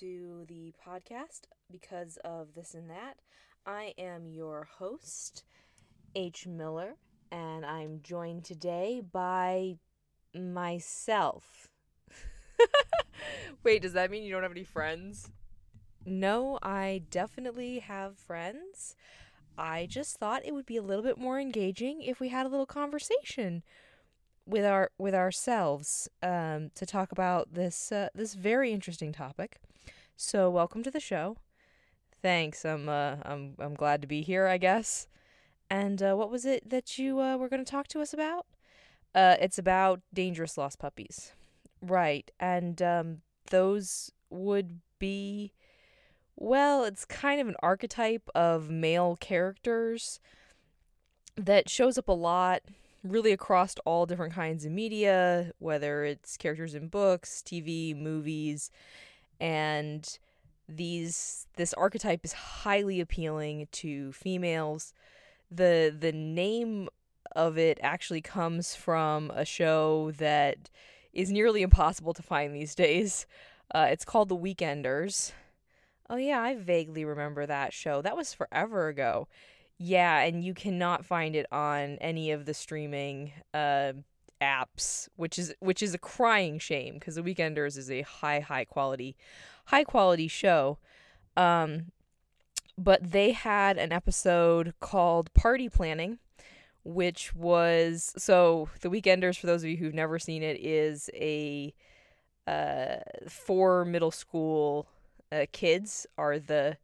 to the podcast because of this and that. I am your host, H. Miller, and I'm joined today by myself. Wait, does that mean you don't have any friends? No, I definitely have friends. I just thought it would be a little bit more engaging if we had a little conversation with our with ourselves um, to talk about this uh, this very interesting topic. So, welcome to the show. Thanks. I'm uh, I'm I'm glad to be here. I guess. And uh, what was it that you uh, were going to talk to us about? Uh, it's about dangerous lost puppies, right? And um, those would be, well, it's kind of an archetype of male characters that shows up a lot really across all different kinds of media, whether it's characters in books, TV, movies, and these this archetype is highly appealing to females. The the name of it actually comes from a show that is nearly impossible to find these days. Uh, it's called The Weekenders. Oh yeah, I vaguely remember that show. That was forever ago. Yeah, and you cannot find it on any of the streaming uh, apps, which is which is a crying shame because The Weekenders is a high high quality high quality show. Um, but they had an episode called Party Planning, which was so The Weekenders. For those of you who've never seen it, is a uh, four middle school uh, kids are the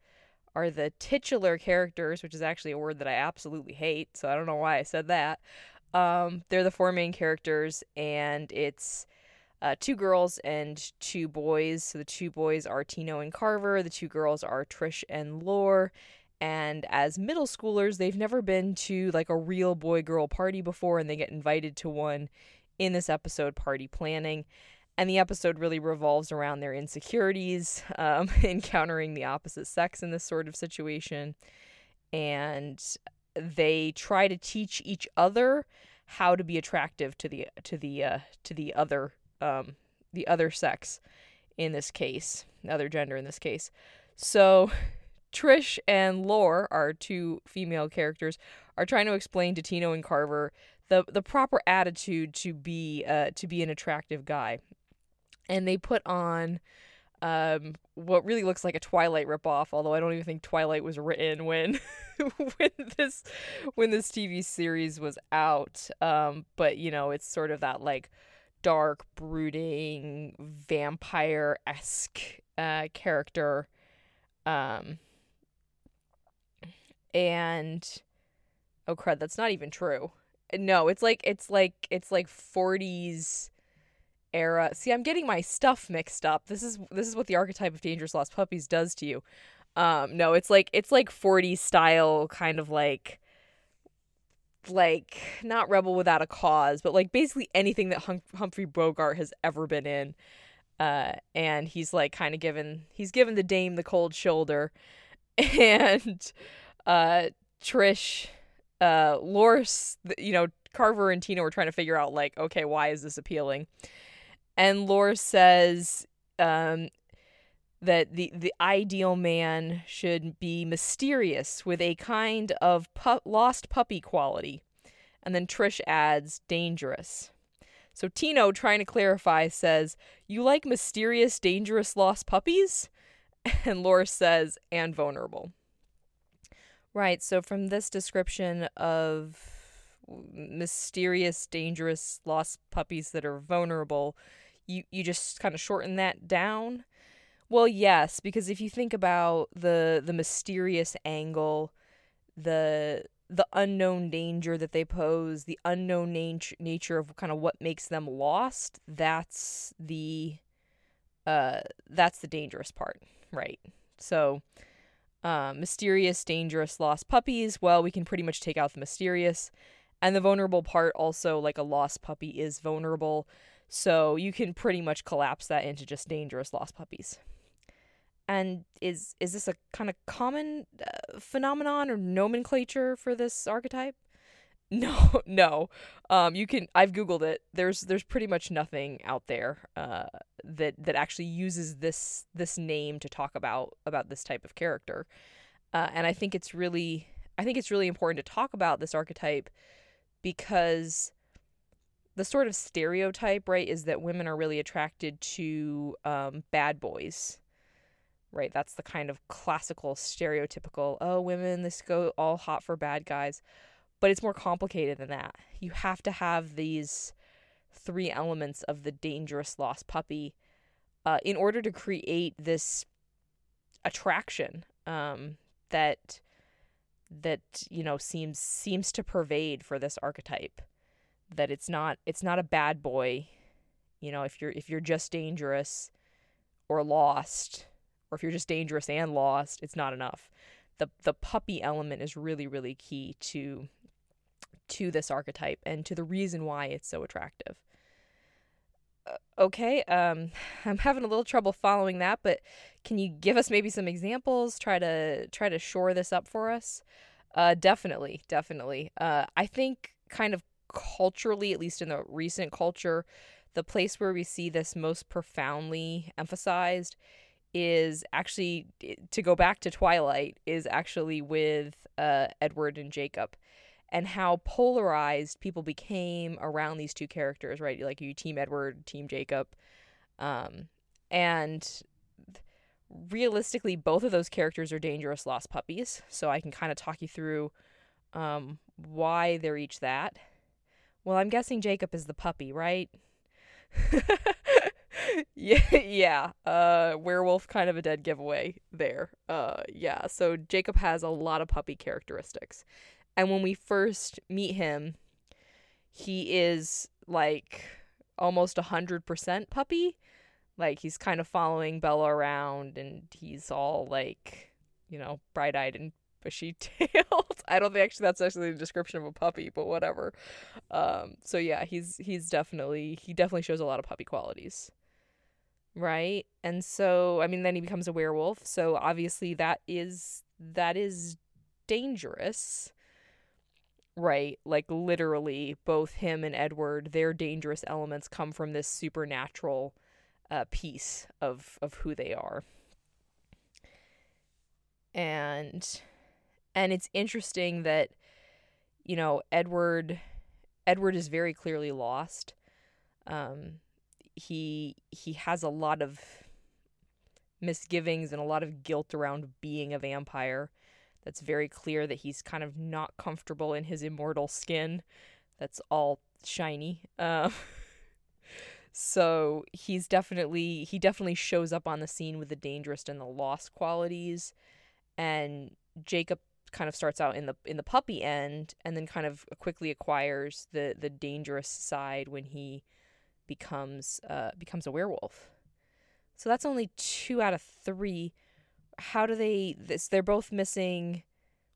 are the titular characters, which is actually a word that I absolutely hate. So I don't know why I said that. Um, they're the four main characters, and it's uh, two girls and two boys. So the two boys are Tino and Carver. The two girls are Tish and Lor. And as middle schoolers, they've never been to like a real boy girl party before, and they get invited to one in this episode, Party Planning and the episode really revolves around their insecurities, um, encountering the opposite sex in this sort of situation, and they try to teach each other how to be attractive to the to the uh, to the other um, the other sex in this case, the other gender in this case. So Tish and Lor, our two female characters, are trying to explain to Tino and Carver the the proper attitude to be uh, to be an attractive guy and they put on um, what really looks like a Twilight ripoff, although I don't even think Twilight was written when when this when this TV series was out. Um, but you know, it's sort of that like dark, brooding, vampire esque uh, character. Um, and oh crud, that's not even true. No, it's like it's like it's like 40s era. See, I'm getting my stuff mixed up. This is this is what the archetype of dangerous lost puppies does to you. Um, no, it's like it's like 40s style kind of like like not rebel without a cause, but like basically anything that hum- Humphrey Bogart has ever been in. Uh, and he's like kind of given he's given the dame the cold shoulder, and uh, Tish, uh, Loris, you know Carver and Tino were trying to figure out like okay why is this appealing, and Lor says um, that the the ideal man should be mysterious with a kind of pu- lost puppy quality, and then Tish adds dangerous. So Tino, trying to clarify, says, "You like mysterious, dangerous lost puppies?" And Lor says, "And vulnerable." Right. So from this description of mysterious, dangerous lost puppies that are vulnerable, you you just kind of shorten that down. Well, yes, because if you think about the the mysterious angle, the the unknown danger that they pose, the unknown nat- nature of kind of what makes them lost, that's the uh that's the dangerous part, right? So, uh, mysterious, dangerous, lost puppies. Well, we can pretty much take out the mysterious, and the vulnerable part. Also, like a lost puppy is vulnerable. So you can pretty much collapse that into just dangerous lost puppies. And is is this a kind of common uh, phenomenon or nomenclature for this archetype? No, no. Um, you can. I've googled it. There's there's pretty much nothing out there uh, that that actually uses this this name to talk about about this type of character. Uh, and I think it's really I think it's really important to talk about this archetype because the sort of stereotype, right, is that women are really attracted to um, bad boys. Right, that's the kind of classical stereotypical, oh, women, this go all hot for bad guys. But it's more complicated than that. You have to have these three elements of the dangerous lost puppy uh, in order to create this attraction um, that that you know seems seems to pervade for this archetype that it's not it's not a bad boy you know if you're if you're just dangerous or lost or if you're just dangerous and lost it's not enough. The the puppy element is really really key to to this archetype and to the reason why it's so attractive. Uh, okay um i'm having a little trouble following that but can you give us maybe some examples? Try to try to shore this up for us? Uh definitely definitely. Uh i think kind of culturally, at least in the recent culture, the place where we see this most profoundly emphasized is actually to go back to Twilight is actually with uh, Edward and Jacob and how polarized people became around these two characters, right? Like you team Edward, team Jacob. Um, and realistically, both of those characters are dangerous lost puppies. So I can kind of talk you through um, why they're each that. Well, I'm guessing Jacob is the puppy, right? yeah, yeah. Uh, werewolf kind of a dead giveaway there. Uh, yeah. So Jacob has a lot of puppy characteristics, and when we first meet him, he is like almost a hundred percent puppy. Like he's kind of following Bella around, and he's all like, you know, bright eyed and bushy tailed. I don't think actually that's actually the description of a puppy, but whatever. Um, so yeah, he's he's definitely he definitely shows a lot of puppy qualities. Right? And so I mean then he becomes a werewolf. So obviously that is that is dangerous. Right? Like literally both him and Edward, their dangerous elements come from this supernatural uh, piece of of who they are. And and it's interesting that you know Edward Edward is very clearly lost. Um, he he has a lot of misgivings and a lot of guilt around being a vampire. That's very clear that he's kind of not comfortable in his immortal skin. That's all shiny. Uh, so he's definitely he definitely shows up on the scene with the dangerous and the lost qualities, and Jacob kind of starts out in the in the puppy end and then kind of quickly acquires the the dangerous side when he becomes uh becomes a werewolf. So that's only 2 out of 3. How do they this they're both missing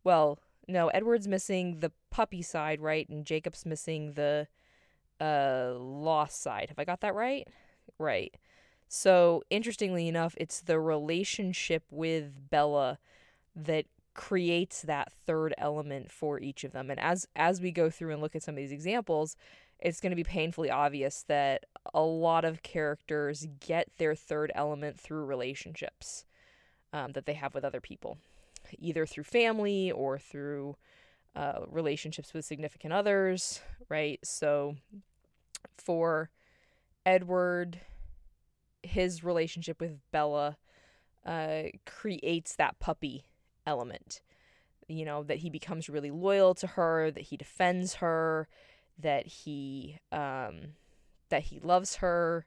well, no, Edward's missing the puppy side, right? And Jacob's missing the uh lost side. Have I got that right? Right. So, interestingly enough, it's the relationship with Bella that creates that third element for each of them. And as as we go through and look at some of these examples, it's going to be painfully obvious that a lot of characters get their third element through relationships um, that they have with other people, either through family or through uh, relationships with significant others, right? So for Edward, his relationship with Bella uh, creates that puppy element. You know, that he becomes really loyal to her, that he defends her, that he um that he loves her,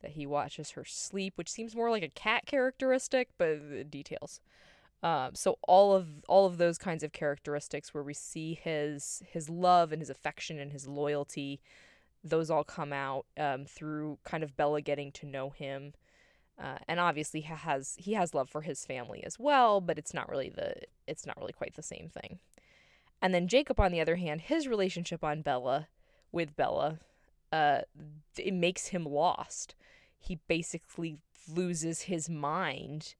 that he watches her sleep, which seems more like a cat characteristic, but details. Um, so all of all of those kinds of characteristics where we see his his love and his affection and his loyalty, those all come out um, through kind of Bella getting to know him uh, and obviously he has he has love for his family as well, but it's not really the it's not really quite the same thing. And then Jacob, on the other hand, his relationship on Bella with Bella, uh, it makes him lost. He basically loses his mind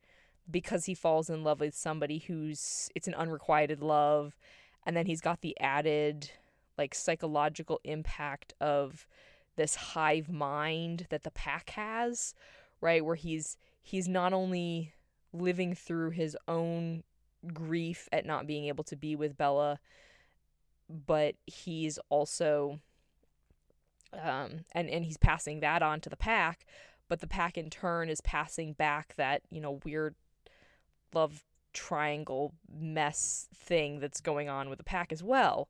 because he falls in love with somebody who's it's an unrequited love, and then he's got the added like psychological impact of this hive mind that the pack has, right? Where he's he's not only living through his own grief at not being able to be with Bella, but he's also um and and he's passing that on to the pack, but the pack in turn is passing back that, you know, weird love triangle mess thing that's going on with the pack as well.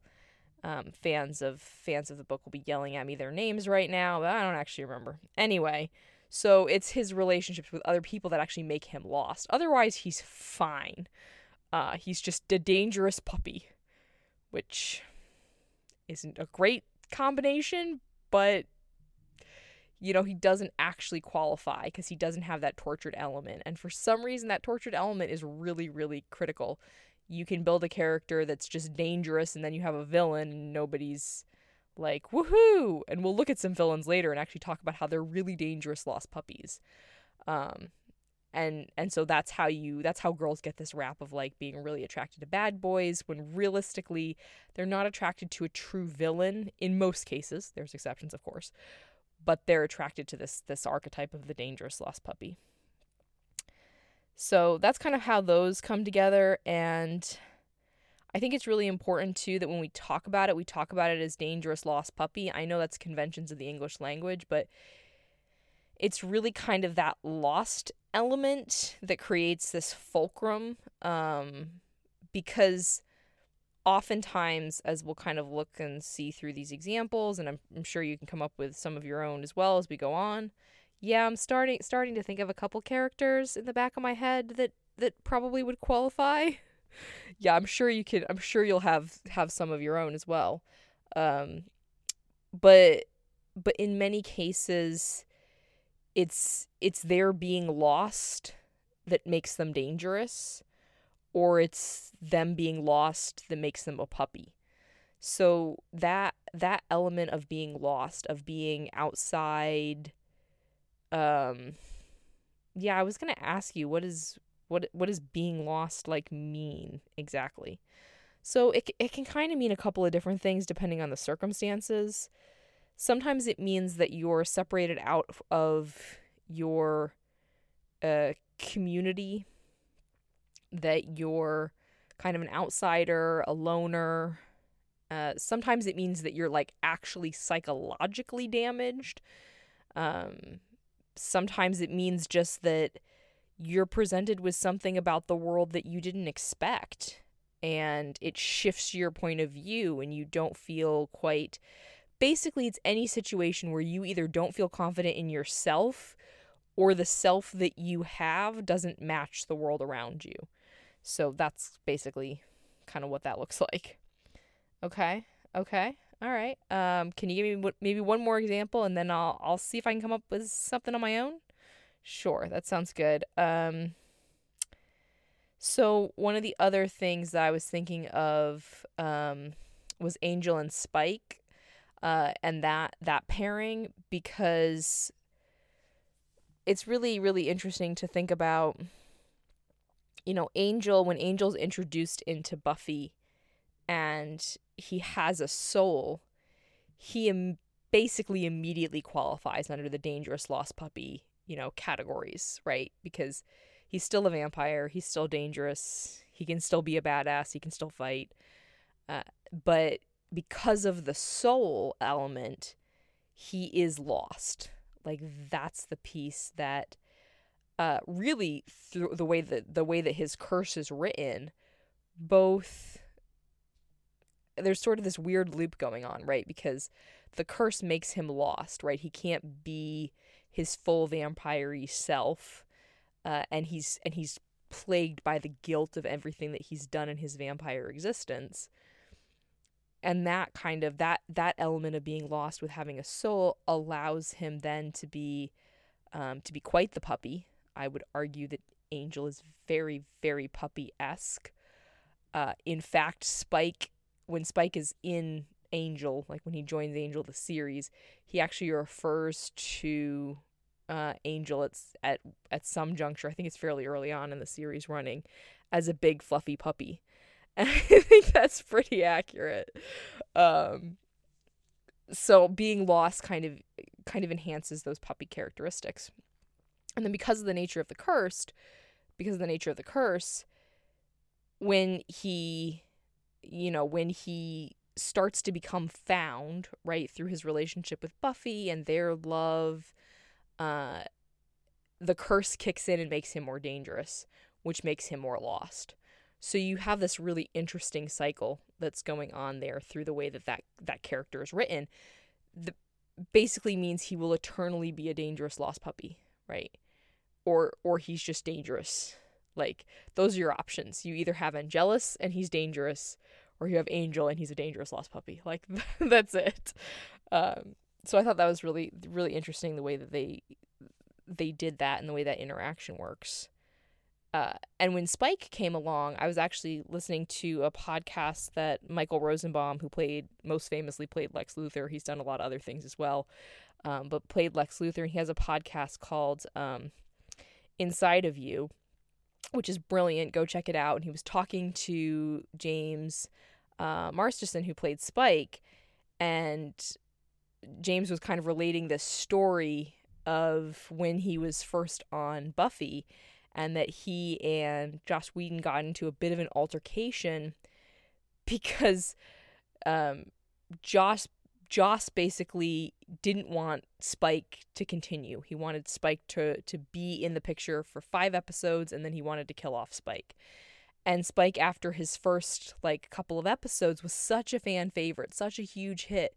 Um, fans of fans of the book will be yelling at me their names right now, but I don't actually remember. Anyway, so it's his relationships with other people that actually make him lost. Otherwise, he's fine. Uh, he's just a dangerous puppy, which isn't a great combination, but you know, he doesn't actually qualify because he doesn't have that tortured element. And for some reason, that tortured element is really, really critical. You can build a character that's just dangerous, and then you have a villain, and nobody's like, woohoo! And we'll look at some villains later and actually talk about how they're really dangerous lost puppies. Um, and and so that's how you that's how girls get this rap of like being really attracted to bad boys when realistically they're not attracted to a true villain in most cases there's exceptions of course but they're attracted to this this archetype of the dangerous lost puppy. So that's kind of how those come together and I think it's really important too that when we talk about it, we talk about it as dangerous lost puppy. I know that's conventions of the English language, but it's really kind of that lost element that creates this fulcrum um, because oftentimes, as we'll kind of look and see through these examples, and I'm, I'm sure you can come up with some of your own as well as we go on. Yeah, I'm starting starting to think of a couple characters in the back of my head that that probably would qualify. yeah, I'm sure you can. I'm sure you'll have have some of your own as well. Um, but but in many cases, it's it's their being lost that makes them dangerous or it's them being lost that makes them a puppy. So that that element of being lost, of being outside um yeah, I was to ask you what is what what does being lost like mean exactly? So it it can kind of mean a couple of different things depending on the circumstances. Sometimes it means that you're separated out of your uh, community that you're kind of an outsider, a loner. Uh, sometimes it means that you're like actually psychologically damaged. Um, sometimes it means just that you're presented with something about the world that you didn't expect and it shifts your point of view and you don't feel quite basically it's any situation where you either don't feel confident in yourself or the self that you have doesn't match the world around you. So that's basically kind of what that looks like. Okay. Okay. All right. Um, can you give me maybe one more example, and then I'll I'll see if I can come up with something on my own. Sure, that sounds good. Um, so one of the other things that I was thinking of um, was Angel and Spike, uh, and that that pairing because it's really really interesting to think about you know, Angel, when Angel's introduced into Buffy and he has a soul, he Im- basically immediately qualifies under the dangerous lost puppy, you know, categories, right? Because he's still a vampire, he's still dangerous, he can still be a badass, he can still fight. Uh, but because of the soul element, he is lost. Like, that's the piece that uh, really through the way that the way that his curse is written, both there's sort of this weird loop going on, right? Because the curse makes him lost, right? He can't be his full vampire self, uh, and he's and he's plagued by the guilt of everything that he's done in his vampire existence. And that kind of that that element of being lost with having a soul allows him then to be um, to be quite the puppy, I would argue that Angel is very, very puppy esque. Uh, in fact, Spike, when Spike is in Angel, like when he joins Angel the series, he actually refers to uh, Angel at, at at some juncture. I think it's fairly early on in the series running, as a big fluffy puppy, and I think that's pretty accurate. Um, so being lost kind of kind of enhances those puppy characteristics. And then because of the nature of the cursed, because of the nature of the curse, when he you know, when he starts to become found, right, through his relationship with Buffy and their love, uh the curse kicks in and makes him more dangerous, which makes him more lost. So you have this really interesting cycle that's going on there through the way that that, that character is written. The basically means he will eternally be a dangerous lost puppy, right? Or or he's just dangerous. Like those are your options. You either have Angelus and he's dangerous, or you have Angel and he's a dangerous lost puppy. Like that's it. Um, so I thought that was really really interesting the way that they they did that and the way that interaction works. Uh, and when Spike came along, I was actually listening to a podcast that Michael Rosenbaum, who played most famously played Lex Luthor, he's done a lot of other things as well, um, but played Lex Luthor, and he has a podcast called um, Inside of You, which is brilliant. Go check it out. And he was talking to James uh, Marsters, who played Spike, and James was kind of relating this story of when he was first on Buffy and that he and Joss Whedon got into a bit of an altercation because um, Joss Joss basically didn't want Spike to continue. He wanted Spike to to be in the picture for 5 episodes and then he wanted to kill off Spike. And Spike after his first like couple of episodes was such a fan favorite, such a huge hit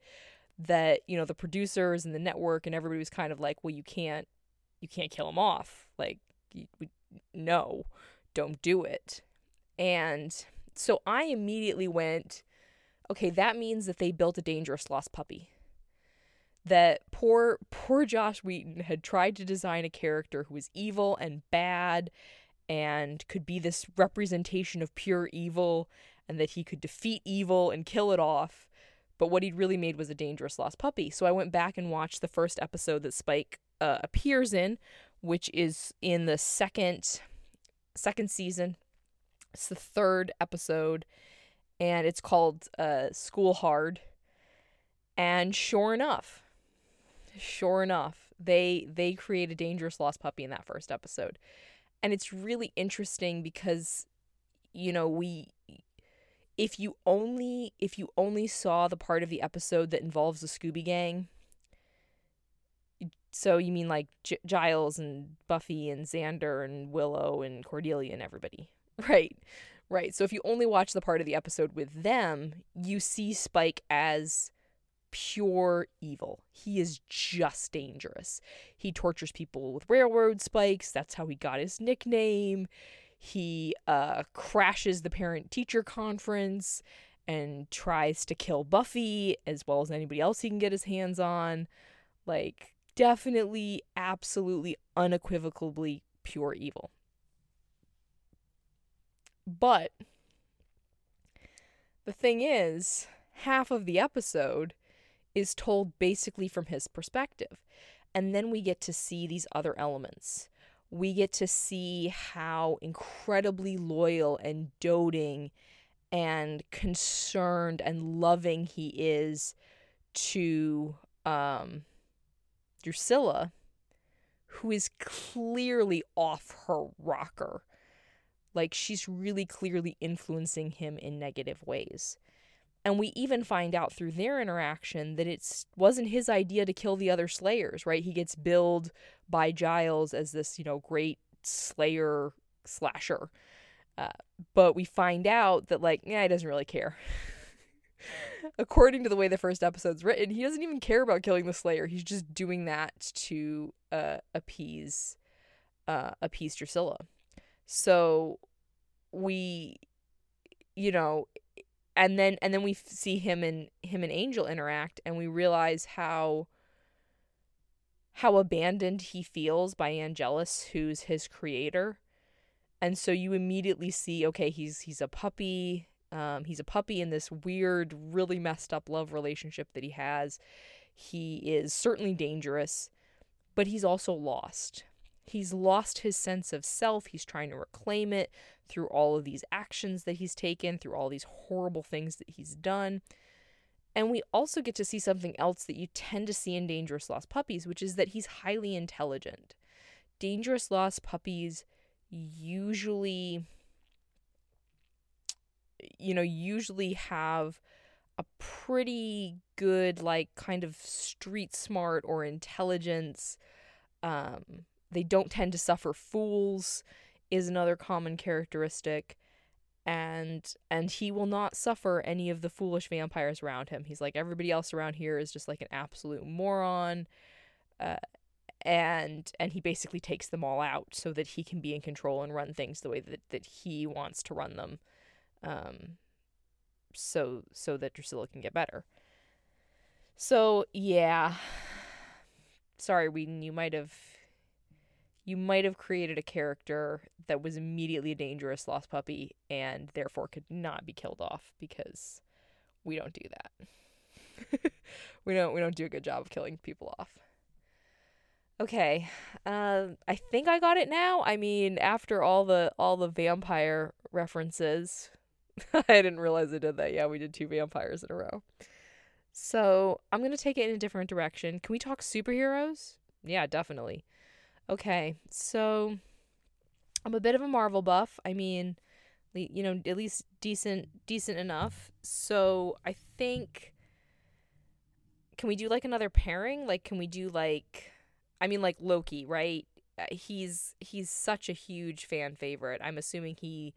that, you know, the producers and the network and everybody was kind of like, "Well, you can't you can't kill him off. Like we, no, don't do it. And so I immediately went, okay, that means that they built a dangerous lost puppy. That poor, poor Joss Whedon had tried to design a character who was evil and bad and could be this representation of pure evil and that he could defeat evil and kill it off. But what he'd really made was a dangerous lost puppy. So I went back and watched the first episode that Spike uh, appears in, which is in the second second season. It's the third episode, and it's called uh, School Hard. And sure enough, sure enough, they they create a dangerous lost puppy in that first episode, and it's really interesting because, you know, we if you only if you only saw the part of the episode that involves the Scooby Gang, so you mean like G- Giles and Buffy and Xander and Willow and Cordelia and everybody. Right. Right. So if you only watch the part of the episode with them, you see Spike as pure evil. He is just dangerous. He tortures people with railroad spikes. That's how he got his nickname. He uh, crashes the parent teacher conference and tries to kill Buffy as well as anybody else he can get his hands on. Like, definitely, absolutely, unequivocally pure evil. But the thing is, half of the episode is told basically from his perspective. And then we get to see these other elements. We get to see how incredibly loyal and doting and concerned and loving he is to um, Drusilla, who is clearly off her rocker. Like she's really clearly influencing him in negative ways. And we even find out through their interaction that it wasn't his idea to kill the other slayers, right? He gets billed by Giles as this, you know, great slayer slasher. Uh, but we find out that, like, yeah, he doesn't really care. according to the way the first episode's written, he doesn't even care about killing the Slayer. He's just doing that to uh, appease uh, appease Drusilla. So we, you know, and then and then we see him and him and Angel interact, and we realize how how abandoned he feels by Angelus, who's his creator. And so you immediately see, okay, he's he's a puppy um, he's a puppy in this weird, really messed up love relationship that he has. He is certainly dangerous, but he's also lost. He's lost his sense of self. He's trying to reclaim it through all of these actions that he's taken, through all these horrible things that he's done. And we also get to see something else that you tend to see in Dangerous Lost Puppies, which is that he's highly intelligent. Dangerous Lost Puppies usually you know, usually have a pretty good like kind of street smart or intelligence. Um they don't tend to suffer fools is another common characteristic and and he will not suffer any of the foolish vampires around him. He's like everybody else around here is just like an absolute moron. Uh, and and he basically takes them all out so that he can be in control and run things the way that, that he wants to run them. Um so so that Drusilla can get better. So yeah. Sorry, Whedon, you might have you might have created a character that was immediately a dangerous lost puppy and therefore could not be killed off because we don't do that. we don't we don't do a good job of killing people off. Okay. Uh, I think I got it now. I mean, after all the all the vampire references, I didn't realize I did that. Yeah, we did two vampires in a row. So, I'm going to take it in a different direction. Can we talk superheroes? Yeah, definitely. Okay, so I'm a bit of a Marvel buff. I mean, you know, at least decent decent enough. So I think can we do like another pairing? Like can we do like I mean like Loki, right? Uh, he's he's such a huge fan favorite. I'm assuming he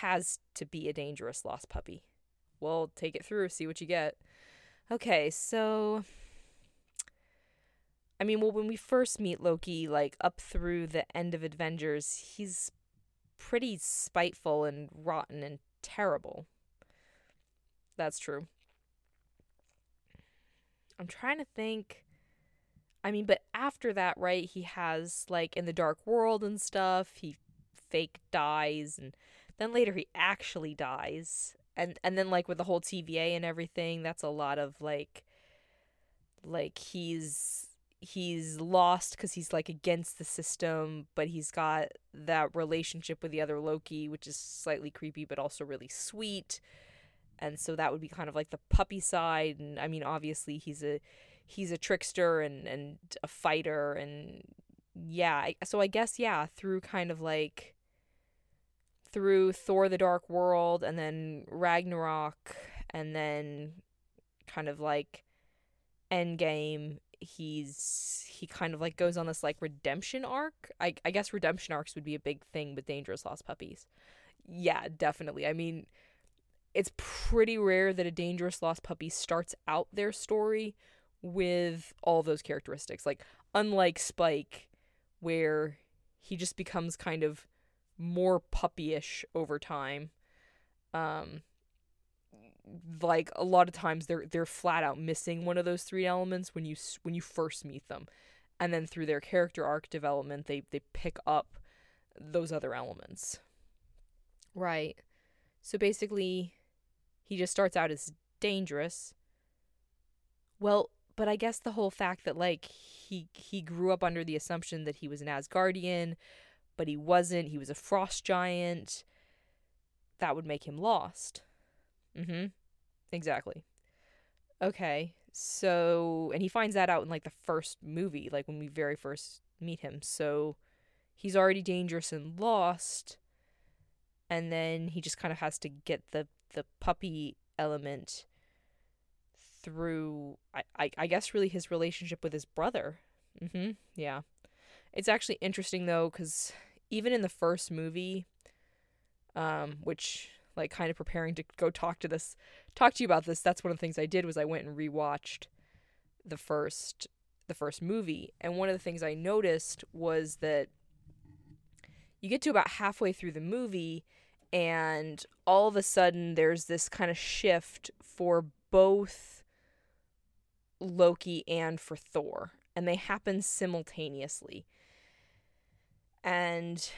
has to be a dangerous lost puppy. Well, take it through, see what you get. Okay, so I mean, well, when we first meet Loki, like up through the end of Avengers, he's pretty spiteful and rotten and terrible. That's true. I'm trying to think. I mean, but after that, right, he has like in the Dark World and stuff, he fake dies and then later he actually dies. And and then like with the whole TVA and everything, that's a lot of like like he's he's lost because he's like against the system, but he's got that relationship with the other Loki, which is slightly creepy but also really sweet. And so that would be kind of like the puppy side. And I mean, obviously he's a he's a trickster and and a fighter and yeah. So I guess yeah, through kind of like through Thor: The Dark World and then Ragnarok and then kind of like Endgame he's he kind of like goes on this like redemption arc. I I guess redemption arcs would be a big thing with Dangerous Lost Puppies. Yeah, definitely. I mean, it's pretty rare that a Dangerous Lost Puppy starts out their story with all those characteristics. Like unlike Spike where he just becomes kind of more puppyish over time. Um like a lot of times they're they're flat out missing one of those three elements when you when you first meet them. And then through their character arc development they they pick up those other elements. Right. So basically he just starts out as dangerous. Well but i guess the whole fact that like he he grew up under the assumption that he was an asgardian but he wasn't. He was a frost giant. That would make him lost mm-hmm Exactly. Okay. So, and he finds that out in like the first movie, like when we very first meet him. So, he's already dangerous and lost. And then he just kind of has to get the the puppy element through I, I, I guess really his relationship with his brother. Mm Mhm. Yeah. It's actually interesting though cuz even in the first movie um which like kind of preparing to go talk to this talk to you about this. That's one of the things i did was i went and rewatched the first the first movie. And one of the things i noticed was that you get to about halfway through the movie and all of a sudden there's this kind of shift for both Loki and for Thor and they happen simultaneously. And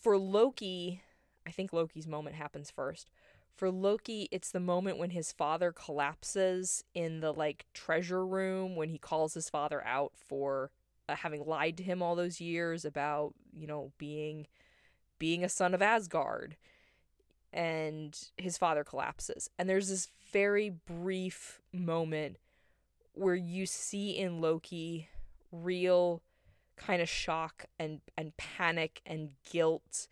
for Loki I think Loki's moment happens first. For Loki, it's the moment when his father collapses in the like treasure room when he calls his father out for uh, having lied to him all those years about, you know, being being a son of Asgard. and his father collapses. And there's this very brief moment where you see in Loki real kind of shock and and panic and guilt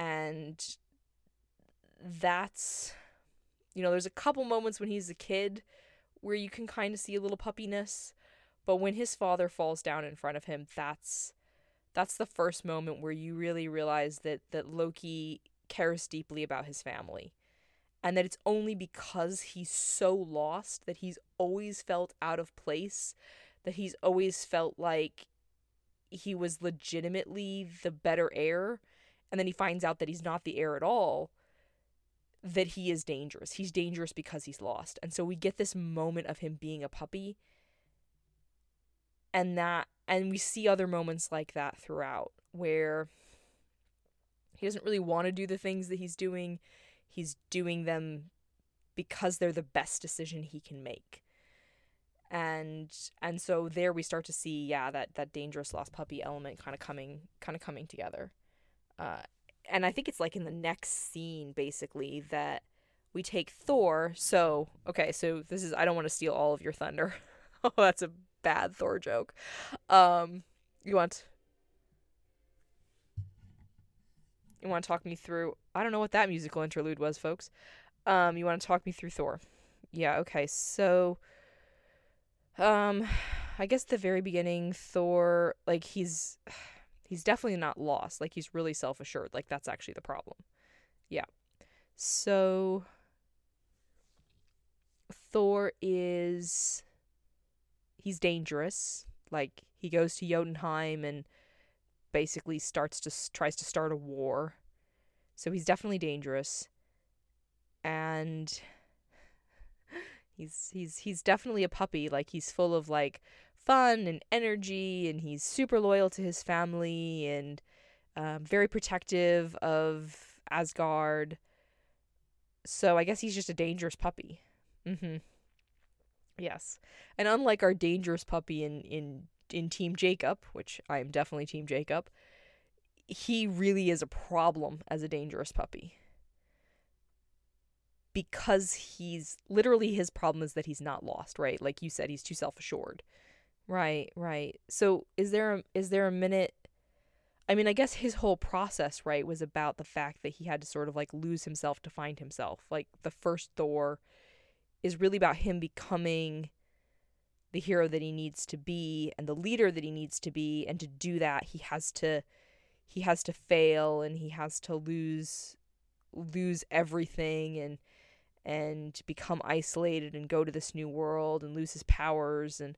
and that's you know there's a couple moments when he's a kid where you can kind of see a little puppiness but when his father falls down in front of him that's that's the first moment where you really realize that that Loki cares deeply about his family and that it's only because he's so lost that he's always felt out of place that he's always felt like he was legitimately the better heir and then he finds out that he's not the heir at all that he is dangerous. He's dangerous because he's lost. And so we get this moment of him being a puppy. And that and we see other moments like that throughout where he doesn't really want to do the things that he's doing. He's doing them because they're the best decision he can make. And and so there we start to see yeah that that dangerous lost puppy element kind of coming kind of coming together uh and i think it's like in the next scene basically that we take thor so okay so this is i don't want to steal all of your thunder. Oh that's a bad thor joke. Um you want you want to talk me through i don't know what that musical interlude was folks. Um you want to talk me through thor. Yeah okay so um, I guess the very beginning, Thor, like he's he's definitely not lost. Like he's really self assured. Like that's actually the problem. Yeah. So Thor is he's dangerous. Like he goes to Jotunheim and basically starts to tries to start a war. So he's definitely dangerous. And He's he's he's definitely a puppy. Like he's full of like fun and energy, and he's super loyal to his family and um, very protective of Asgard. So I guess he's just a dangerous puppy. Mm-hmm. Yes, and unlike our dangerous puppy in in in Team Jacob, which I am definitely Team Jacob, he really is a problem as a dangerous puppy because he's literally his problem is that he's not lost, right? Like you said, he's too self assured. Right, right. So is there a, is there a minute? I mean, I guess his whole process, right, was about the fact that he had to sort of like lose himself to find himself. Like the first Thor is really about him becoming the hero that he needs to be and the leader that he needs to be and to do that he has to he has to fail and he has to lose lose everything and and become isolated and go to this new world and lose his powers and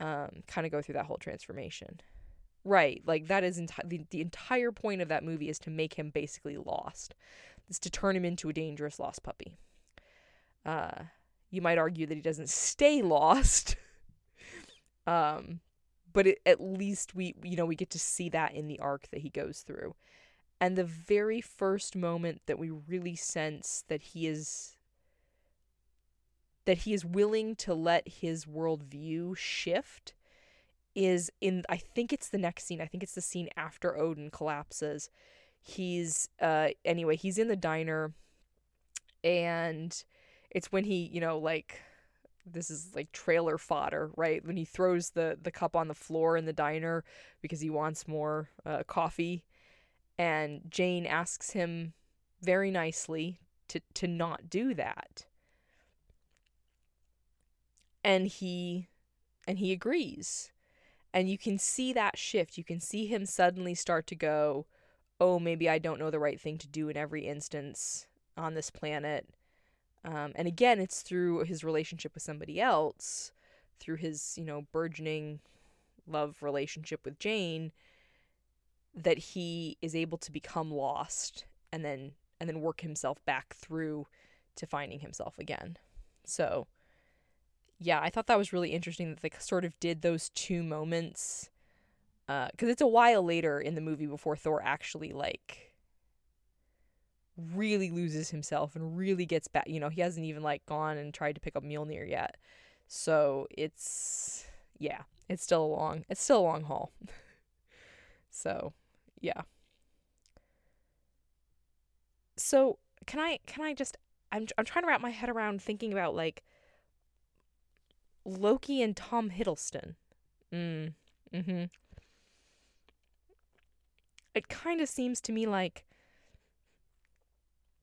um, kind of go through that whole transformation. Right, like that is enti- the, the entire point of that movie is to make him basically lost. Is to turn him into a dangerous lost puppy. Uh, you might argue that he doesn't stay lost. um, but it, at least we you know we get to see that in the arc that he goes through. And the very first moment that we really sense that he is that he is willing to let his worldview shift is in I think it's the next scene. I think it's the scene after Odin collapses. He's uh anyway, he's in the diner and it's when he, you know, like this is like trailer fodder, right? When he throws the the cup on the floor in the diner because he wants more uh, coffee and Jane asks him very nicely to to not do that and he and he agrees. And you can see that shift. You can see him suddenly start to go oh maybe i don't know the right thing to do in every instance on this planet. Um, and again it's through his relationship with somebody else through his you know burgeoning love relationship with jane that he is able to become lost and then and then work himself back through to finding himself again. So yeah, I thought that was really interesting that they sort of did those two moments. Because uh, it's a while later in the movie before Thor actually, like, really loses himself and really gets back. You know, he hasn't even, like, gone and tried to pick up Mjolnir yet. So it's, yeah, it's still a long, it's still a long haul. so, yeah. So, can I can I just I'm I'm trying to wrap my head around thinking about like Loki and Tom Hiddleston. Mm. Mhm. It kind of seems to me like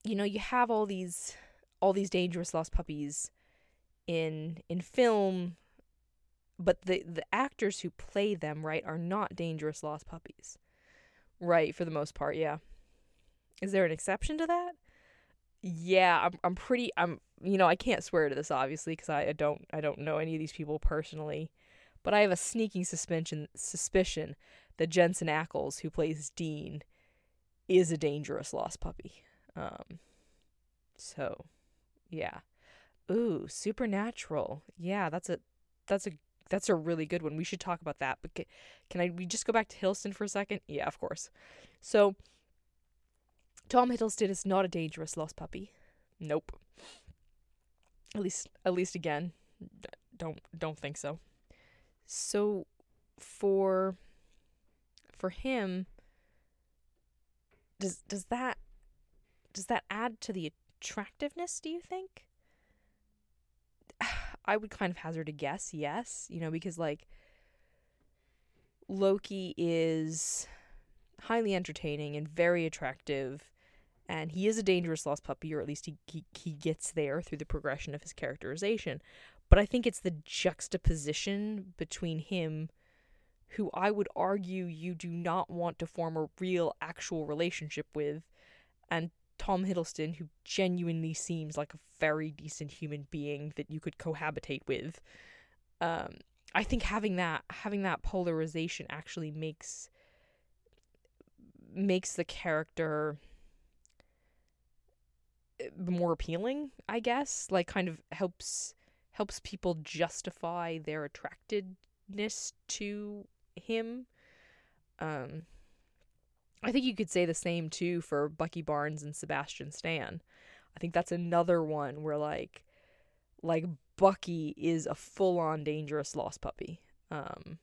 you know, you have all these all these dangerous lost puppies in in film but the the actors who play them, right, are not dangerous lost puppies. Right, for the most part, yeah. Is there an exception to that? Yeah, I'm I'm pretty I'm you know, I can't swear to this obviously because I, don't I don't know any of these people personally, but I have a sneaking suspicion suspicion that Jensen Ackles, who plays Dean, is a dangerous lost puppy. Um, so, yeah. Ooh, supernatural. Yeah, that's a that's a that's a really good one. We should talk about that. But can I we just go back to Hiddleston for a second? Yeah, of course. So Tom Hiddleston is not a dangerous lost puppy. Nope. At least at least again, don't don't think so. So for for him does does that does that add to the attractiveness, do you think? I would kind of hazard a guess, yes, you know, because like Loki is highly entertaining and very attractive and he is a dangerous lost puppy or at least he, he he gets there through the progression of his characterization but i think it's the juxtaposition between him who i would argue you do not want to form a real actual relationship with and Tom Hiddleston, who genuinely seems like a very decent human being that you could cohabitate with. Um, I think having that having that polarization actually makes makes the character more appealing, I guess. Like kind of helps helps people justify their attractedness to him. Um I think you could say the same too for Bucky Barnes and Sebastian Stan. I think that's another one where like like Bucky is a full-on dangerous lost puppy. Um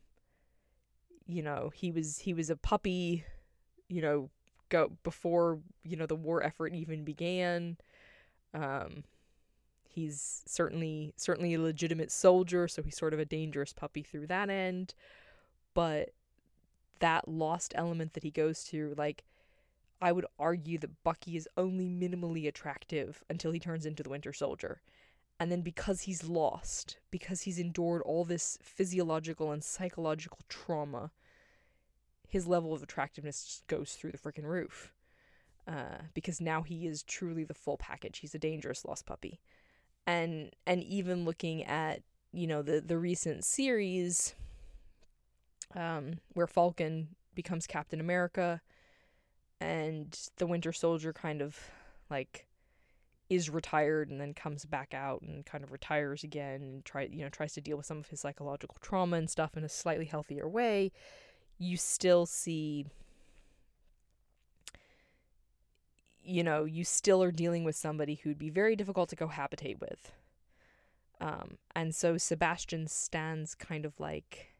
you know, he was he was a puppy, you know, go before, you know, the war effort even began. Um he's certainly certainly a legitimate soldier, so he's sort of a dangerous puppy through that end. But that lost element that he goes to, like, I would argue that Bucky is only minimally attractive until he turns into the Winter Soldier. And then because he's lost, because he's endured all this physiological and psychological trauma, his level of attractiveness just goes through the freaking roof. Uh, because now he is truly the full package. He's a dangerous lost puppy. And and even looking at, you know, the the recent series, um, where Falcon becomes Captain America and the Winter Soldier kind of like is retired and then comes back out and kind of retires again and try you know tries to deal with some of his psychological trauma and stuff in a slightly healthier way you still see you know you still are dealing with somebody who'd be very difficult to cohabitate with um, and so Sebastian Stan's kind of like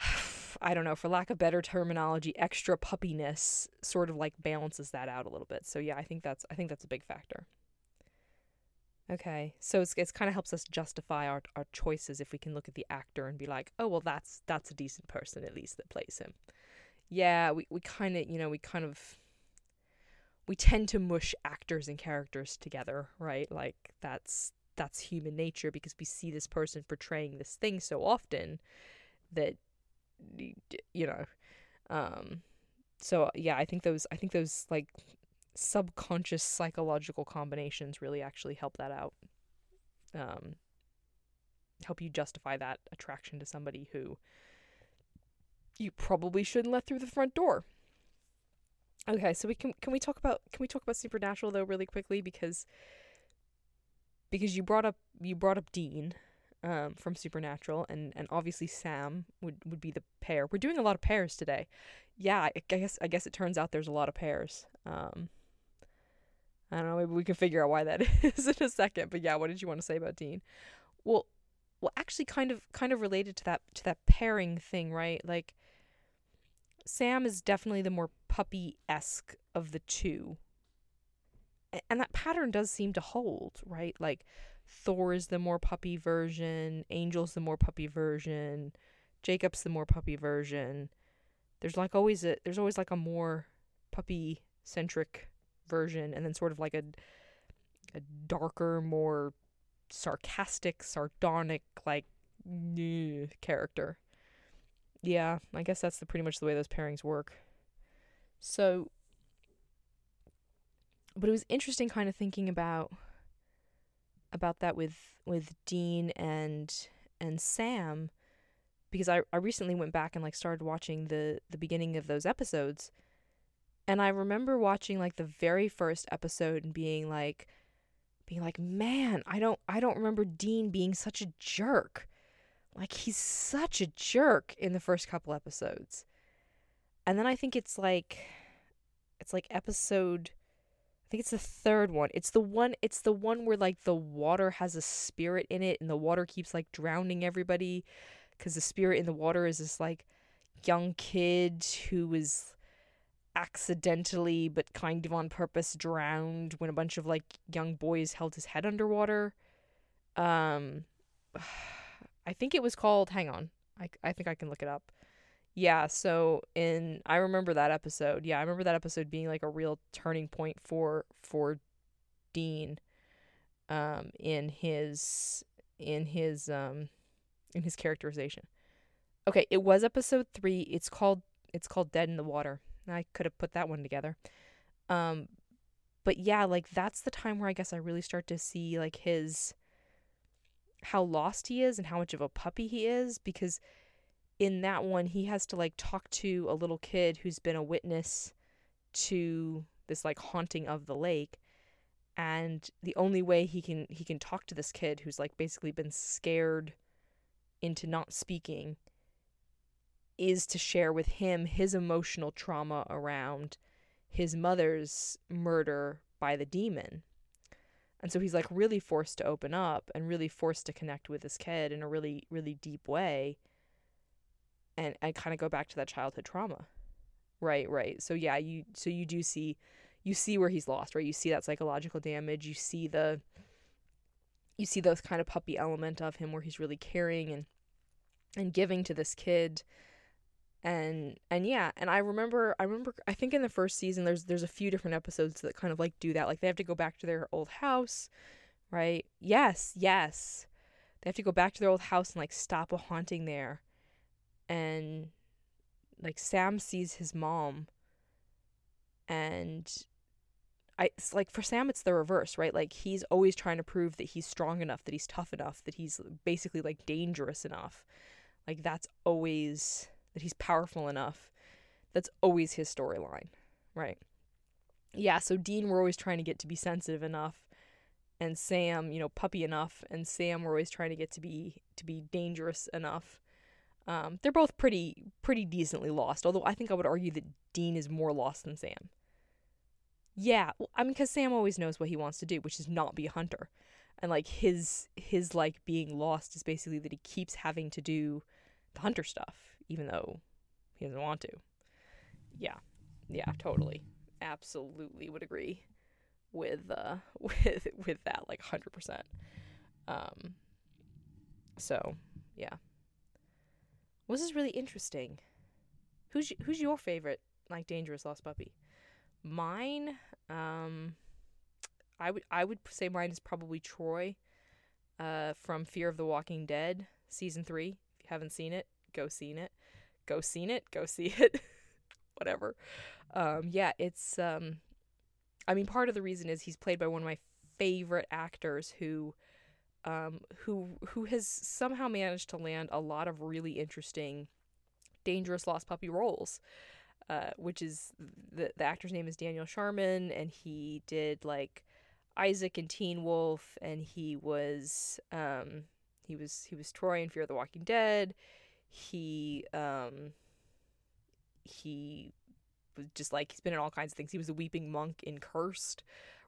I don't know, for lack of better terminology, extra puppiness sort of like balances that out a little bit. So yeah, I think that's I think that's a big factor. Okay, so it's it's kind of helps us justify our our choices if we can look at the actor and be like, oh well, that's that's a decent person at least that plays him. Yeah, we we kind of you know we kind of we tend to mush actors and characters together, right? Like that's that's human nature because we see this person portraying this thing so often that you know um so yeah i think those i think those like subconscious psychological combinations really actually help that out um help you justify that attraction to somebody who you probably shouldn't let through the front door okay so we can can we talk about can we talk about supernatural though really quickly because because you brought up you brought up dean um, from Supernatural, and and obviously Sam would would be the pair. We're doing a lot of pairs today. Yeah, I guess I guess it turns out there's a lot of pairs. Um, I don't know. Maybe we can figure out why that is in a second. But yeah, what did you want to say about Dean? Well, well, actually, kind of kind of related to that to that pairing thing, right? Like, Sam is definitely the more puppy esque of the two, and that pattern does seem to hold, right? Like Thor is the more puppy version, Angel's the more puppy version, Jacob's the more puppy version. There's like always a there's always like a more puppy centric version and then sort of like a a darker, more sarcastic, sardonic like character. Yeah, I guess that's the pretty much the way those pairings work. So but it was interesting kind of thinking about about that with with Dean and and Sam because I, I recently went back and like started watching the the beginning of those episodes and I remember watching like the very first episode and being like being like man I don't I don't remember Dean being such a jerk like he's such a jerk in the first couple episodes and then I think it's like it's like episode I think it's the third one. It's the one it's the one where like the water has a spirit in it and the water keeps like drowning everybody cuz the spirit in the water is this like young kid who was accidentally but kind of on purpose drowned when a bunch of like young boys held his head underwater. Um I think it was called hang on. I I think I can look it up. Yeah, so in I remember that episode. Yeah, I remember that episode being like a real turning point for for Dean um in his in his um in his characterization. Okay, it was episode 3. It's called it's called Dead in the Water. I could have put that one together. Um but yeah, like that's the time where I guess I really start to see like his how lost he is and how much of a puppy he is because in that one he has to like talk to a little kid who's been a witness to this like haunting of the lake. And the only way he can he can talk to this kid who's like basically been scared into not speaking is to share with him his emotional trauma around his mother's murder by the demon and so he's like really forced to open up and really forced to connect with this kid in a really really deep way and I kind of go back to that childhood trauma. Right, right. So yeah, you so you do see you see where he's lost, right? You see that psychological damage, you see the you see those kind of puppy element of him where he's really caring and and giving to this kid. And and yeah, and I remember I remember I think in the first season there's there's a few different episodes that kind of like do that. Like they have to go back to their old house, right? Yes, yes. They have to go back to their old house and like stop a haunting there and like Sam sees his mom and I it's like for Sam it's the reverse, right? Like he's always trying to prove that he's strong enough, that he's tough enough, that he's basically like dangerous enough. Like that's always that he's powerful enough. That's always his storyline, right? Yeah, so Dean we're always trying to get to be sensitive enough and Sam, you know, puppy enough and Sam we're always trying to get to be to be dangerous enough um, they're both pretty pretty decently lost. Although I think I would argue that Dean is more lost than Sam. Yeah, well, I mean, because Sam always knows what he wants to do, which is not be a hunter, and like his his like being lost is basically that he keeps having to do the hunter stuff, even though he doesn't want to. Yeah, yeah, totally, absolutely would agree with uh with with that like hundred percent. Um. So yeah. This is really interesting. Who's who's your favorite like dangerous lost puppy? Mine, um, I would I would say mine is probably Troy, uh, from Fear of the Walking Dead season three. If you haven't seen it, go see it, go seen it, go see it, whatever. Um, yeah, it's um, I mean part of the reason is he's played by one of my favorite actors who um, who who has somehow managed to land a lot of really interesting, dangerous lost puppy roles. Uh, which is the the actor's name is Daniel Sharman, and he did like Isaac and Teen Wolf, and he was um, he was he was Troy in Fear of the Walking Dead. He um, he was just like he's been in all kinds of things. He was a weeping monk in Cursed,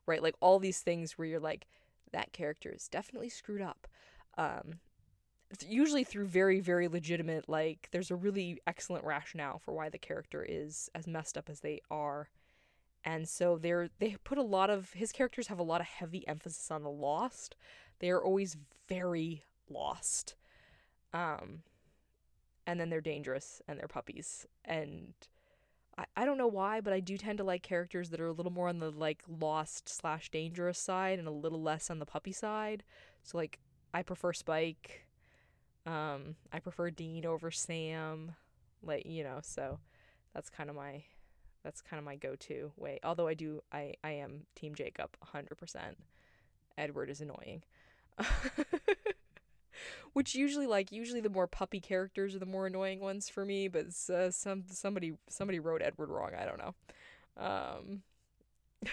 right? Like all these things where you're like, that character is definitely screwed up. Um, usually through very, very legitimate, like, there's a really excellent rationale for why the character is as messed up as they are. and so they're they put a lot of his characters have a lot of heavy emphasis on the lost. They are always very lost. Um and then they're dangerous and they're puppies and I, I don't know why, but I do tend to like characters that are a little more on the like lost slash dangerous side and a little less on the puppy side. So like I prefer Spike. Um, I prefer Dean over Sam. Like, you know, so that's kind of my that's kind of my go-to way. Although I do I I am team Jacob 100%. Edward is annoying. Which usually like usually the more puppy characters are the more annoying ones for me, but uh, some somebody somebody wrote Edward wrong, I don't know. Um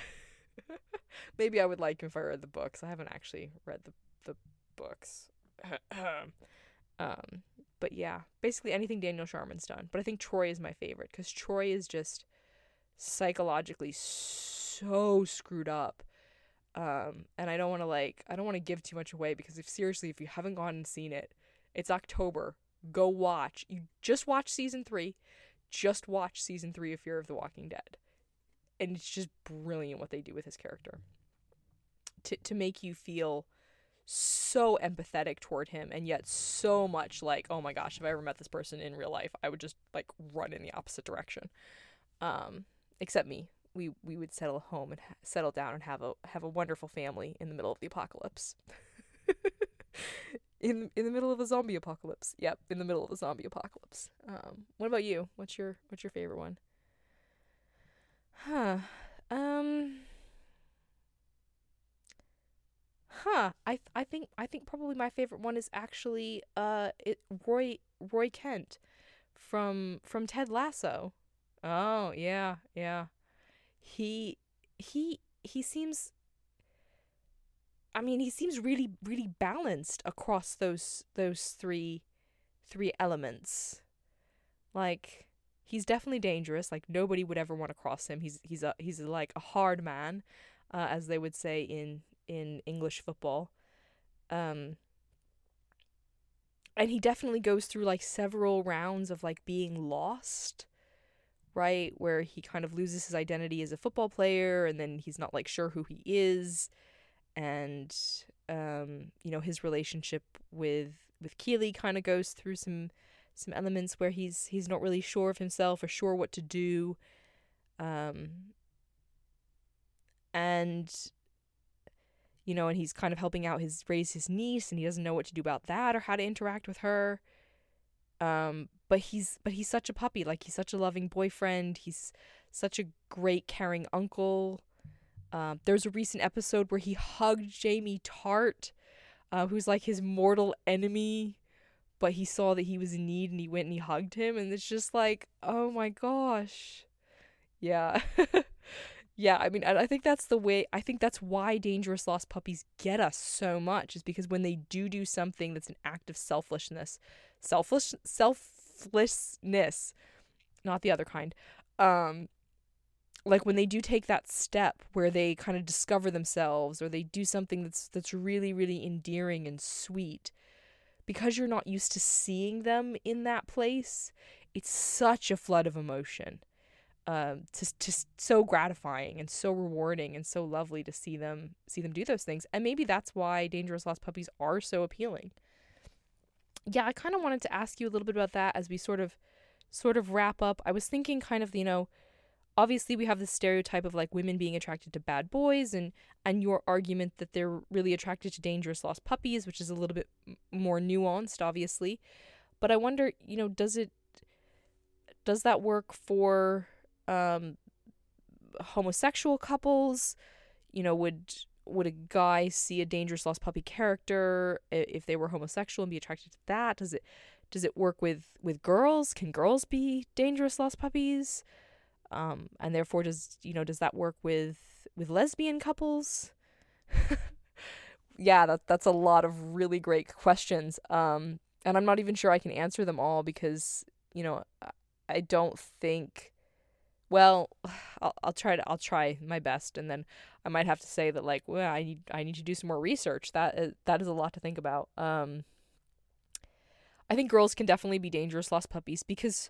Maybe I would like him if I read the books. I haven't actually read the the books. um but yeah, basically anything Daniel Sharman's done. But I think Troy is my favorite cuz Troy is just psychologically so screwed up. Um, and I don't want to like I don't want to give too much away because if seriously if you haven't gone and seen it, it's October. Go watch. You just watch season 3. Just watch season 3 of Fear of the Walking Dead. And it's just brilliant what they do with his character. To to make you feel so empathetic toward him and yet so much like, oh my gosh, if I ever met this person in real life, I would just like run in the opposite direction. Um except me. We we would settle home and ha- settle down and have a have a wonderful family in the middle of the apocalypse. in in the middle of a zombie apocalypse. Yep, in the middle of a zombie apocalypse. Um, what about you? What's your what's your favorite one? Huh. Um. Huh. I I think I think probably my favorite one is actually uh it Roy Roy Kent from from Ted Lasso. Oh, yeah, yeah. He he he seems I mean, he seems really really balanced across those those three three elements. Like he's definitely dangerous. Like nobody would ever want to cross him. He's he's a he's like a hard man, uh, as they would say in in English football. Um and he definitely goes through like several rounds of like being lost right? Where he kind of loses his identity as a football player and then he's not like sure who he is and um, you know, his relationship with with Keeley kind of goes through some some elements where he's he's not really sure of himself or sure what to do. Um and you know, and he's kind of helping out his raise his niece and he doesn't know what to do about that or how to interact with her. Um but he's but he's such a puppy like he's such a loving boyfriend he's such a great caring uncle. Um, there's a recent episode where he hugged Jamie Tartt uh, who's like his mortal enemy but he saw that he was in need and he went and he hugged him and it's just like oh my gosh. Yeah. Yeah i mean i think that's the way i think that's why dangerous lost puppies get us so much is because when they do do something that's an act of selflessness selfish selflessness, not the other kind. Um, like when they do take that step where they kind of discover themselves or they do something that's that's really really endearing and sweet because you're not used to seeing them in that place it's such a flood of emotion um just just so gratifying and so rewarding and so lovely to see them see them do those things and maybe that's why dangerous lost puppies are so appealing yeah, I kind of wanted to ask you a little bit about that as we sort of sort of wrap up. I was thinking kind of, you know, obviously we have this stereotype of like women being attracted to bad boys and and your argument that they're really attracted to dangerous lost puppies, which is a little bit more nuanced obviously. But I wonder, you know, does it does that work for um homosexual couples? You know, would would a guy see a dangerous lost puppy character if they were homosexual and be attracted to that? Does it does it work with with girls? Can girls be dangerous lost puppies? Um, and therefore, does you know does that work with with lesbian couples? yeah, that that's a lot of really great questions. Um, and I'm not even sure I can answer them all because you know I don't think well, I'll I'll try to I'll try my best, and then I might have to say that like, well, I need I need to do some more research. That is, that is a lot to think about. Um, I think girls can definitely be dangerous lost puppies because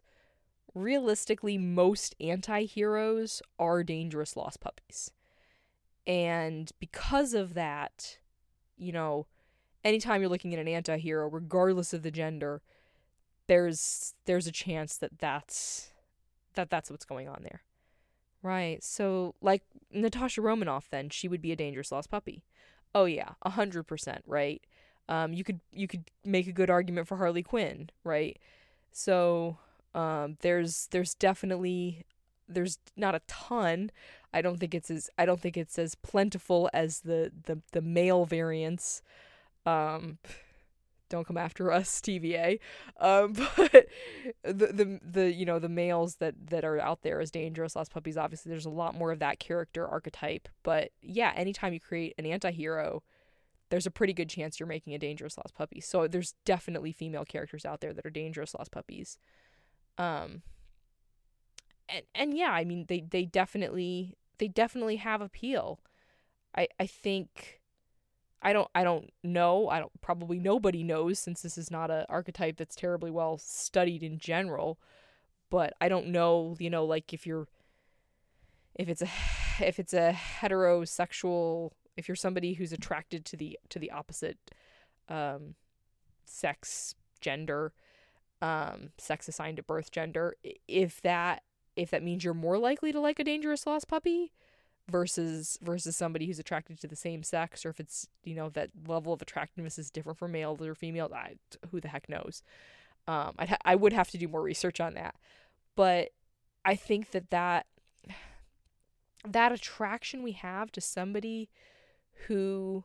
realistically, most anti heroes are dangerous lost puppies. And because of that, you know, anytime you're looking at an anti hero, regardless of the gender, there's there's a chance that that's that that's what's going on there. Right. So like Natasha Romanoff then, she would be a dangerous lost puppy. Oh yeah, a hundred percent, right? Um, you could you could make a good argument for Harley Quinn, right? So um, there's there's definitely there's not a ton. I don't think it's as I don't think it's as plentiful as the the the male variants. Um, don't come after us, TVA. Um, but the the the you know the males that that are out there as dangerous lost puppies. Obviously, there's a lot more of that character archetype. But yeah, anytime you create an anti-hero, there's a pretty good chance you're making a dangerous lost puppy. So there's definitely female characters out there that are dangerous lost puppies. Um. And and yeah, I mean they they definitely they definitely have appeal. I I think I don't I don't know. I don't probably nobody knows since this is not a archetype that's terribly well studied in general. But I don't know, you know, like if you're if it's a if it's a heterosexual if you're somebody who's attracted to the to the opposite um sex gender um sex assigned at birth gender if that if that means you're more likely to like a dangerous lost puppy versus versus somebody who's attracted to the same sex or if it's you know that level of attractiveness is different for males or females I, who the heck knows? Um i ha- I would have to do more research on that. But i think that that that attraction we have to somebody who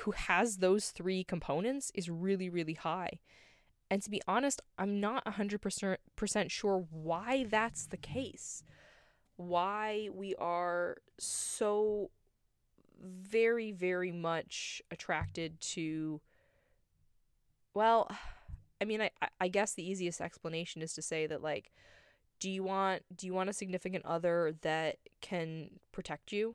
who has those three components is really really high. And to be honest i'm not 100% sure why that's the case why we are so very, very much attracted to. Well, I mean, I, I guess the easiest explanation is to say that, like, do you want do you want a significant other that can protect you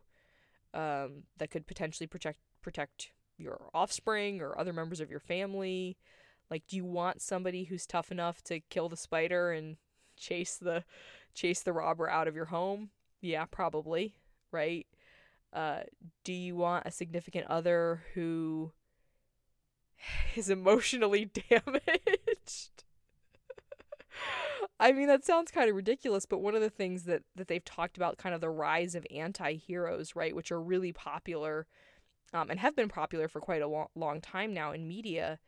um, that could potentially protect protect your offspring or other members of your family like do you want somebody who's tough enough to kill the spider and chase the chase the robber out of your home? Yeah, probably, right? Uh, do you want a significant other who is emotionally damaged? I mean, that sounds kind of ridiculous, but one of the things that, that they've talked about, kind of the rise of anti heroes, right, which are really popular um, and have been popular for quite a long, long time now in media,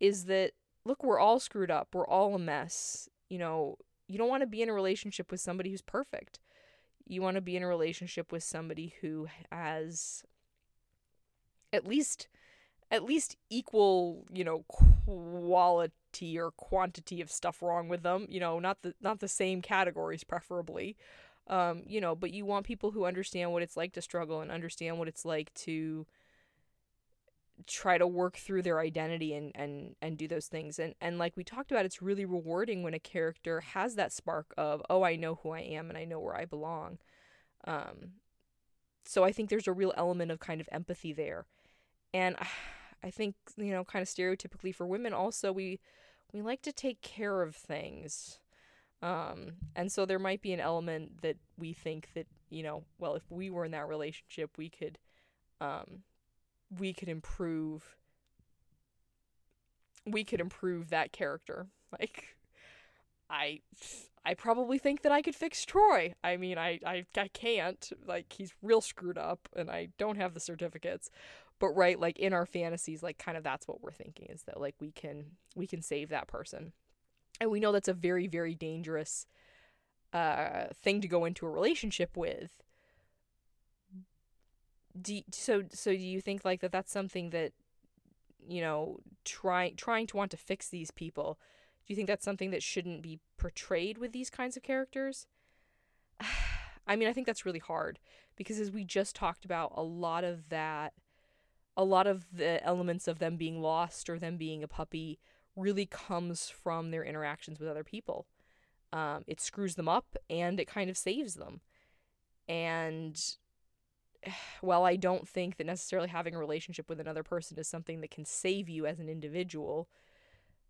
is that, look, we're all screwed up. We're all a mess. You know, you don't want to be in a relationship with somebody who's perfect. You want to be in a relationship with somebody who has at least at least equal, you know, quality or quantity of stuff wrong with them, you know, not the not the same categories preferably. Um, you know, but you want people who understand what it's like to struggle and understand what it's like to try to work through their identity and and and do those things. And and like we talked about it's really rewarding when a character has that spark of oh I know who I am and I know where I belong. Um so I think there's a real element of kind of empathy there. And I think you know kind of stereotypically for women also we we like to take care of things. Um and so there might be an element that we think that you know well if we were in that relationship we could um we could improve we could improve that character. Like I I probably think that I could fix Troy. I mean, I, I I can't. Like he's real screwed up and I don't have the certificates. But right, like in our fantasies, like kind of that's what we're thinking is that like we can we can save that person. And we know that's a very very dangerous uh thing to go into a relationship with do so so do you think like that that's something that you know trying trying to want to fix these people do you think that's something that shouldn't be portrayed with these kinds of characters? I mean i think that's really hard because as we just talked about a lot of that a lot of the elements of them being lost or them being a puppy really comes from their interactions with other people. Um, it screws them up and it kind of saves them. And while I don't think that necessarily having a relationship with another person is something that can save you as an individual,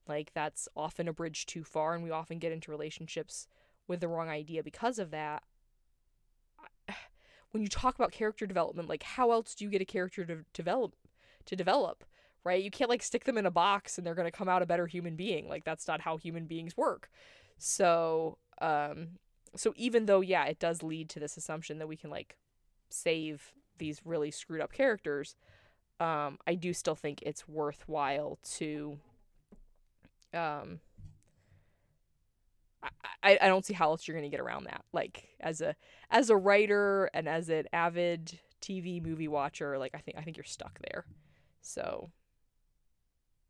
Like that's often a bridge too far, and we often get into relationships with the wrong idea because of that. When you talk about character development, like how else do you get a character to develop to develop? Right? You can't like stick them in a box and they're gonna come out a better human being. Like that's not how human beings work. So, um, so even though yeah, it does lead to this assumption that we can like save these really screwed up characters, um, I do still think it's worthwhile to um I, I don't see how else you're gonna get around that. Like as a as a writer and as an avid TV movie watcher, like I think I think you're stuck there. So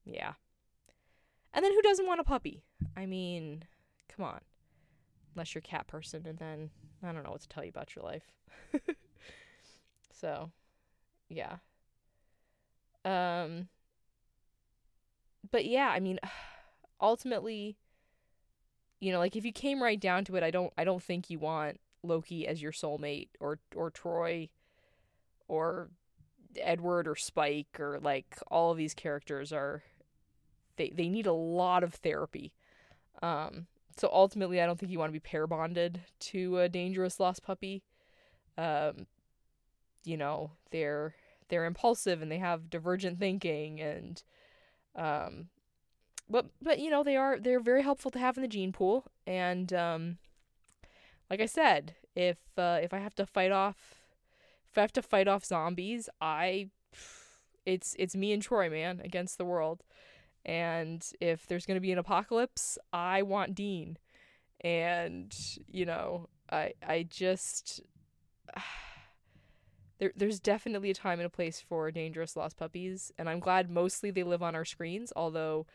yeah. And then who doesn't want a puppy? I mean, come on. Unless you're cat person and then I don't know what to tell you about your life. so yeah. Um but yeah, I mean ultimately you know, like if you came right down to it, I don't I don't think you want Loki as your soulmate or or Troy or Edward or Spike or like all of these characters are they they need a lot of therapy. Um so ultimately I don't think you want to be pair bonded to a dangerous lost puppy. Um you know, they're they're impulsive and they have divergent thinking and um but but you know they are they're very helpful to have in the gene pool. And um like i said if uh, if i have to fight off if i have to fight off zombies i it's it's me and troy man against the world. And if there's going to be an apocalypse i want dean. And you know i i just there, there's definitely a time and a place for dangerous lost puppies and i'm glad mostly they live on our screens although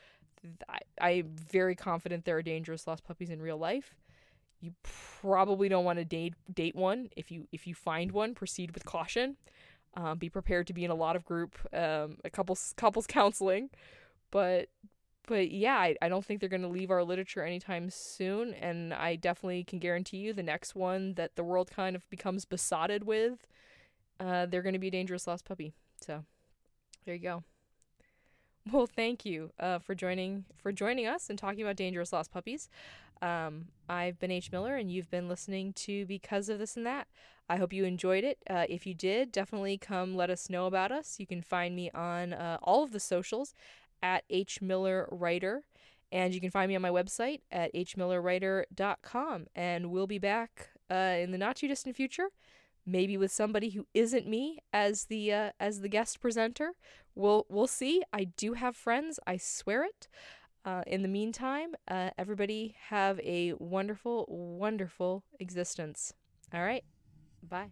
I, I'm very confident there are dangerous lost puppies in real life. You probably don't want to date date one. If you if you find one, proceed with caution. Um, be prepared to be in a lot of group, um, a couples couples counseling, but but yeah, I, I don't think they're going to leave our literature anytime soon. And I definitely can guarantee you the next one that the world kind of becomes besotted with, uh, they're going to be a dangerous lost puppy. So there you go. Well, thank you uh, for joining for joining us and talking about dangerous lost puppies. Um, I've been H Miller, and you've been listening to because of this and that. I hope you enjoyed it. Uh, if you did, definitely come let us know about us. You can find me on uh, all of the socials at H Miller Writer, and you can find me on my website at hmillerwriter.com. And we'll be back uh, in the not too distant future maybe with somebody who isn't me as the uh, as the guest presenter. We'll we'll see. I do have friends. I swear it. Uh, in the meantime, uh, everybody have a wonderful, wonderful existence. All right. Bye.